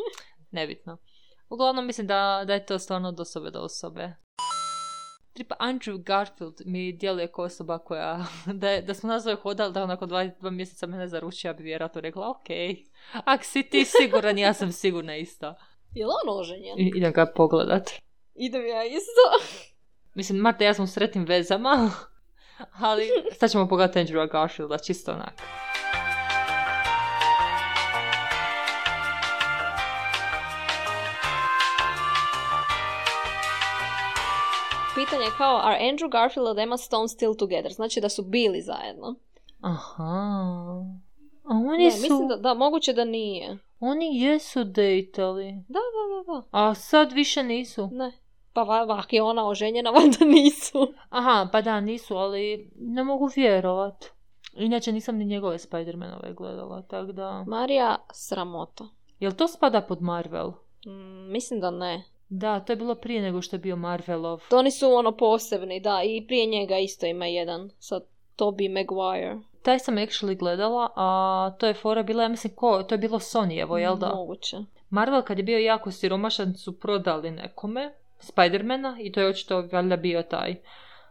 nebitno. Uglavnom mislim da, da je to stvarno od osobe do osobe. Tripa Andrew Garfield mi djeluje kao osoba koja, da, je, da smo nazvali hodali da nakon dva, dva mjeseca mene zaručio, ja bi vjerojatno rekla, ok, ak si ti siguran, ja sam sigurna isto. Je li on oženjen? I, idem ga pogledat. Idem ja isto. Mislim, Marta ja smo u sretnim vezama, ali sad ćemo pogledati Andrewa Garfielda, čisto onak. Pitanje je kao, are Andrew Garfield and Emma Stone still together? Znači da su bili zajedno. Aha. A oni Ne, su... mislim da, da, moguće da nije. Oni jesu dejtali. Da, da, da, da. A sad više nisu. Ne. Pa va- ako je ona oženjena, valjda nisu. Aha, pa da, nisu, ali ne mogu vjerovat. Inače nisam ni njegove Spider-Manove gledala, tako da... Marija, sramota. Jel to spada pod Marvel? Mm, mislim da ne. Da, to je bilo prije nego što je bio Marvelov. To oni su ono posebni, da. I prije njega isto ima jedan. Sa Toby Maguire. Taj sam actually gledala, a to je fora bila, ja mislim, ko, to je bilo Sony-evo, jel da? Moguće. Marvel kad je bio jako siromašan su prodali nekome Spidermana i to je očito valjda bio taj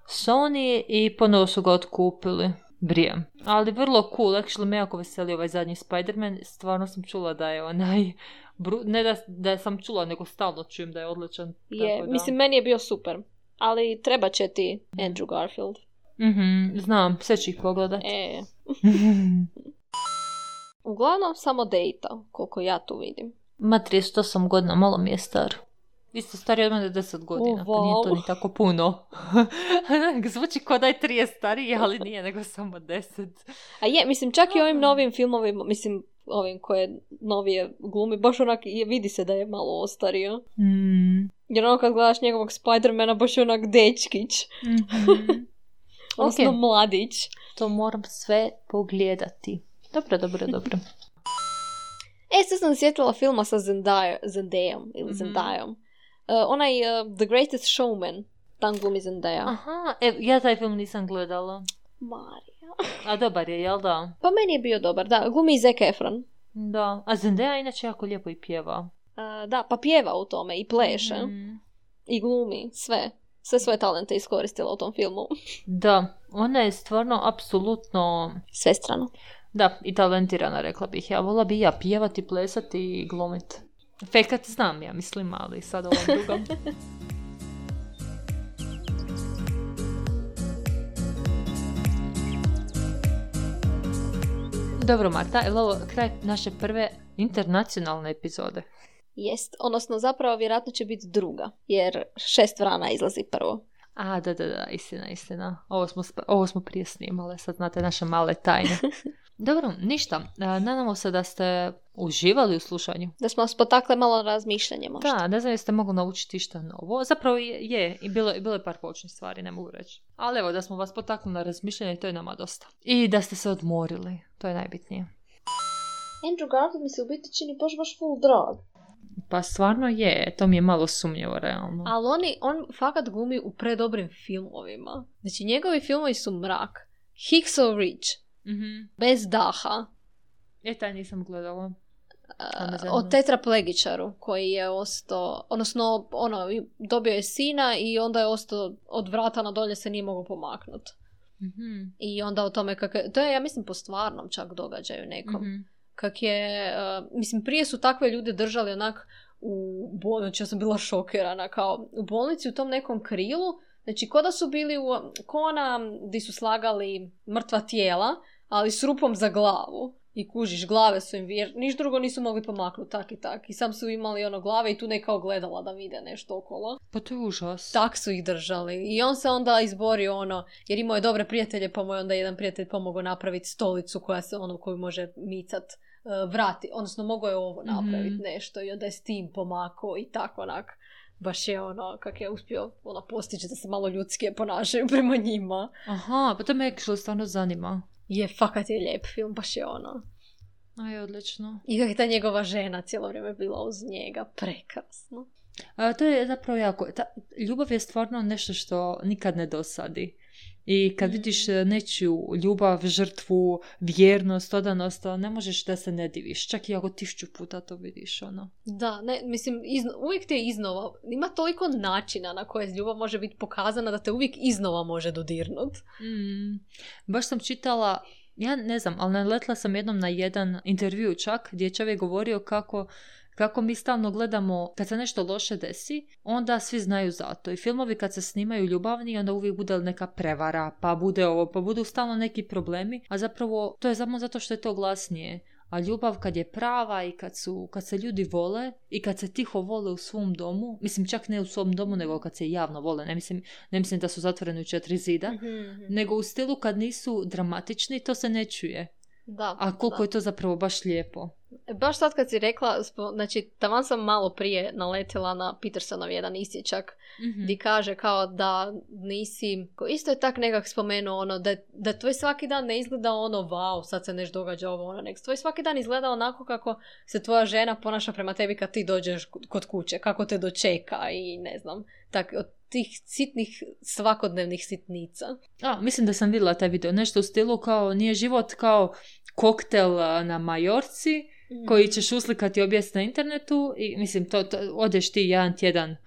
Sony i ponovo su ga otkupili. Brijem. Ali vrlo cool, actually me jako veseli ovaj zadnji Spider-Man. Stvarno sam čula da je onaj... bru- Ne da, da sam čula, nego stalno čujem da je odličan. Je, tako da- mislim, meni je bio super. Ali treba će ti Andrew Garfield. Mhm, znam, sve ću ih pogledat. E, uglavnom samo dejta, koliko ja tu vidim. Ma 38 godina, malo mi je star. Vi ste stariji od mene 10 godina, pa nije to wow. ni tako puno. Zvuči kao da je 30 stariji, ali nije, nego samo 10. A je, mislim, čak i ovim novim filmovima, mislim, ovim koje novije glumi, baš onak, vidi se da je malo ostario. Mm. Jer ono kad gledaš njegovog Spidermana, baš je onak dečkić. Mhm. Odnosno Ok. mladić. To moram sve pogledati. Dobro, dobro, dobro. E, sad sam sjetila filma sa Zendaya, Zendayom, ili Mhm. Zendayom. Uh, onaj uh, The Greatest Showman, tam glumi Zendaya. Aha, e, ja taj film nisam gledala. Marija. A dobar je, jel da? Pa meni je bio dobar, da. Glumi i Zac Efron. Da. A Zendaya inače jako lijepo i pjeva. Uh, da, pa pjeva u tome i pleše. Mhm. I glumi, sve. Sve svoje talente iskoristila u tom filmu. Da, ona je stvarno apsolutno Svestrano. Da, i talentirana, rekla bih. Ja vola bi ja pjevati, plesati i glumit. Fekat znam ja, mislim, ali sad ovom drugom. Dobro, Marta, je ovo kraj naše prve internacionalne epizode? Jest, odnosno zapravo vjerojatno će biti druga, jer šest vrana izlazi prvo. A, da, da, da, istina, istina. Ovo smo, ovo smo prije snimale, sad znate naše male tajne. Dobro, ništa. A, Nadamo se da ste uživali u slušanju. Da smo vas potakle malo na razmišljanje možda. Da, ne znam jeste mogu naučiti šta novo. Zapravo je, je i bilo, bilo je par poučnih stvari, ne mogu reći. Ali evo, da smo vas potaknuli na razmišljanje, to je nama dosta. I da ste se odmorili, to je najbitnije. Andrew Garfield mi se u biti čini baš baš full drag. Pa stvarno je, to mi je malo sumnjivo, realno. Ali oni, on fakat glumi u predobrim filmovima. Znači njegovi filmovi su mrak. Hicksov Ridge, Mhm. bez daha, E, taj nisam gledala. o tetraplegičaru koji je ostao, odnosno ono, dobio je sina i onda je ostao od vrata na dolje se nije mogao pomaknuti. Mhm. I onda o tome kako je, to je ja mislim po stvarnom čak događaju nekom. Mhm. Kak je, uh, mislim prije su takve ljude držali onak u bolnici, ja sam bila šokirana, kao u bolnici u tom nekom krilu, znači ko da su bili u, ko ona di su slagali mrtva tijela, ali s rupom za glavu. I kužiš, glave su im, jer niš drugo nisu mogli pomaknuti, tak i tak. I sam su imali ono glave i tu neka ogledala da vide nešto okolo. Pa to je užas. Tak su ih držali. I on se onda izborio ono, jer imao je dobre prijatelje, pa mu je onda jedan prijatelj pomogao napraviti stolicu koja se ono koju može micat e, vrati. Odnosno mogao je ovo napraviti Mhm. nešto i onda je s tim pomakao i tako onak. Baš je ono, kak je uspio ono, postići da se malo ljudske ponašaju prema njima. Aha, pa to me actually stvarno zanima. Je, fakat je lijep film, baš je ono. Aj, odlično. I kak je ta njegova žena cijelo vrijeme bila uz njega, prekrasno. A, to je zapravo jako... Ta, ljubav je stvarno nešto što nikad ne dosadi. I kad vidiš e, nečiju ljubav, žrtvu, vjernost, odanost, ne možeš da se ne diviš. Čak i ako tišću puta to vidiš, ono. Da, ne, mislim, izno, uvijek te iznova. Ima toliko načina na koje ljubav može biti pokazana da te uvijek iznova može dodirnut. Mm. Baš sam čitala, ja ne znam, ali naletla sam jednom na jedan intervju čak, gdje je čovjek govorio kako kako mi stalno gledamo, kad se nešto loše desi, onda svi znaju za to. I filmovi kad se snimaju ljubavni, onda uvijek bude neka prevara, pa bude ovo, pa budu stalno neki problemi, a zapravo to je samo zato što je to glasnije. A ljubav kad je prava i kad, su, kad se ljudi vole i kad se tiho vole u svom domu, mislim čak ne u svom domu nego kad se javno vole, ne mislim, ne mislim da su zatvoreni u četiri zida, mhm, mhm. nego u stilu kad nisu dramatični, to se ne čuje. Da, A koliko je to zapravo baš lijepo. Baš sad kad si rekla, znači taman sam malo prije naletila na Petersonov jedan isječak mm gdje kaže kao da nisi, isto je tak nekak spomenuo ono da, da tvoj svaki dan ne izgleda ono wow, sad se nešto događa ovo ono, nek tvoj svaki dan izgleda onako kako se tvoja žena ponaša prema tebi kad ti dođeš kod kuće, kako te dočeka i ne znam, tak, od tih sitnih svakodnevnih sitnica. A, mislim da sam vidjela taj video, nešto u stilu kao nije život kao koktel na Majorci, koji ćeš uslikati objest na internetu i mislim to, to odeš ti jedan tjedan uh,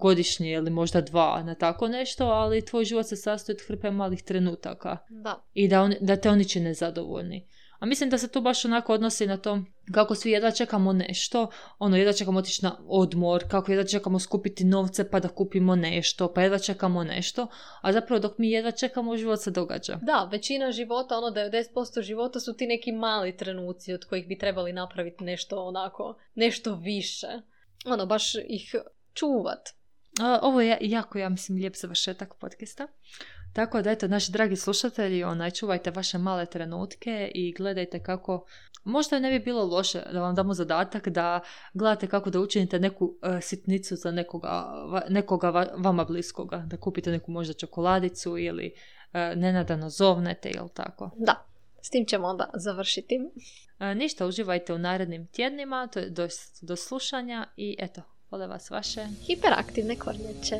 godišnje ili možda dva na tako nešto, ali tvoj život se sastoji od hrpe malih trenutaka. Da. I da, on, da te oni čine zadovoljni. A mislim da se to baš onako odnosi na to kako svi jedva čekamo nešto, ono jedva čekamo otići na odmor, kako jedva čekamo skupiti novce pa da kupimo nešto, pa jedva čekamo nešto, a zapravo dok mi jedva čekamo život se događa. Da, većina života, ono 90% života su ti neki mali trenuci od kojih bi trebali napraviti nešto onako, nešto više. Ono, baš ih čuvat. Ovo je jako, ja mislim, lijep završetak podcasta. Tako da, eto, naši dragi slušatelji, onaj, čuvajte vaše male trenutke i gledajte kako, možda ne bi bilo loše da vam damo zadatak da gledate kako da učinite neku e, sitnicu za nekoga, nekoga vama bliskoga, da kupite neku možda čokoladicu ili uh, nenadano zovnete ili tako. Da, s tim ćemo onda završiti. Uh, ništa, uživajte u narednim tjednima, to je do, do slušanja i eto, vole vas vaše hiperaktivne kornjeće.